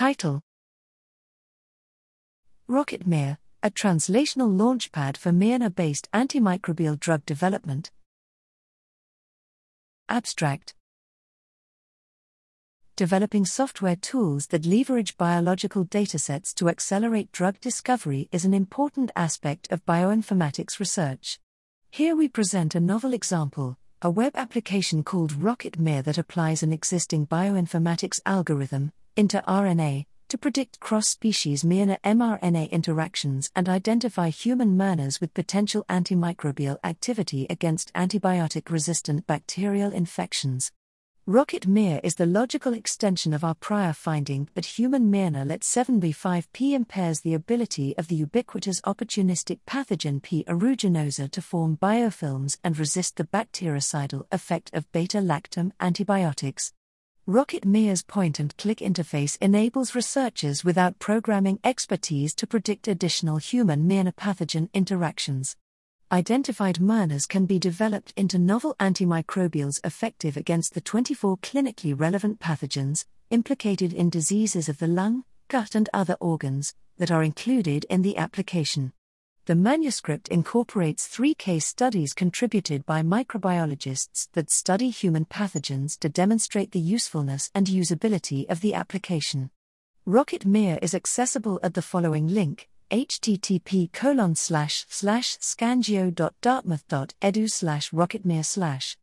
Title Rocket-miR, a translational launchpad for miRNA based antimicrobial drug development. Abstract Developing software tools that leverage biological datasets to accelerate drug discovery is an important aspect of bioinformatics research. Here we present a novel example a web application called Rocket-miR that applies an existing bioinformatics algorithm, IntaRNA, to predict cross species miRNA mRNA interactions and identify human miRNAs with potential antimicrobial activity against antibiotic resistant bacterial infections. Rocket-miR is the logical extension of our prior finding that human miRNA let 7b5p impairs the ability of the ubiquitous opportunistic pathogen P. aeruginosa to form biofilms and resist the bactericidal effect of beta lactam antibiotics. Rocket-miR's point and click interface enables researchers without programming expertise to predict additional human miRNA pathogen interactions identified miRNAs can be developed into novel antimicrobials effective against the 24 clinically relevant pathogens implicated in diseases of the lung, gut, and other organs that are included in the application. The manuscript incorporates three case studies contributed by microbiologists that study human pathogens to demonstrate the usefulness and usability of the application. Rocket-miR is accessible at the following link http colon slash slash scangeo.dartmouth.edu slash RocketmiR slash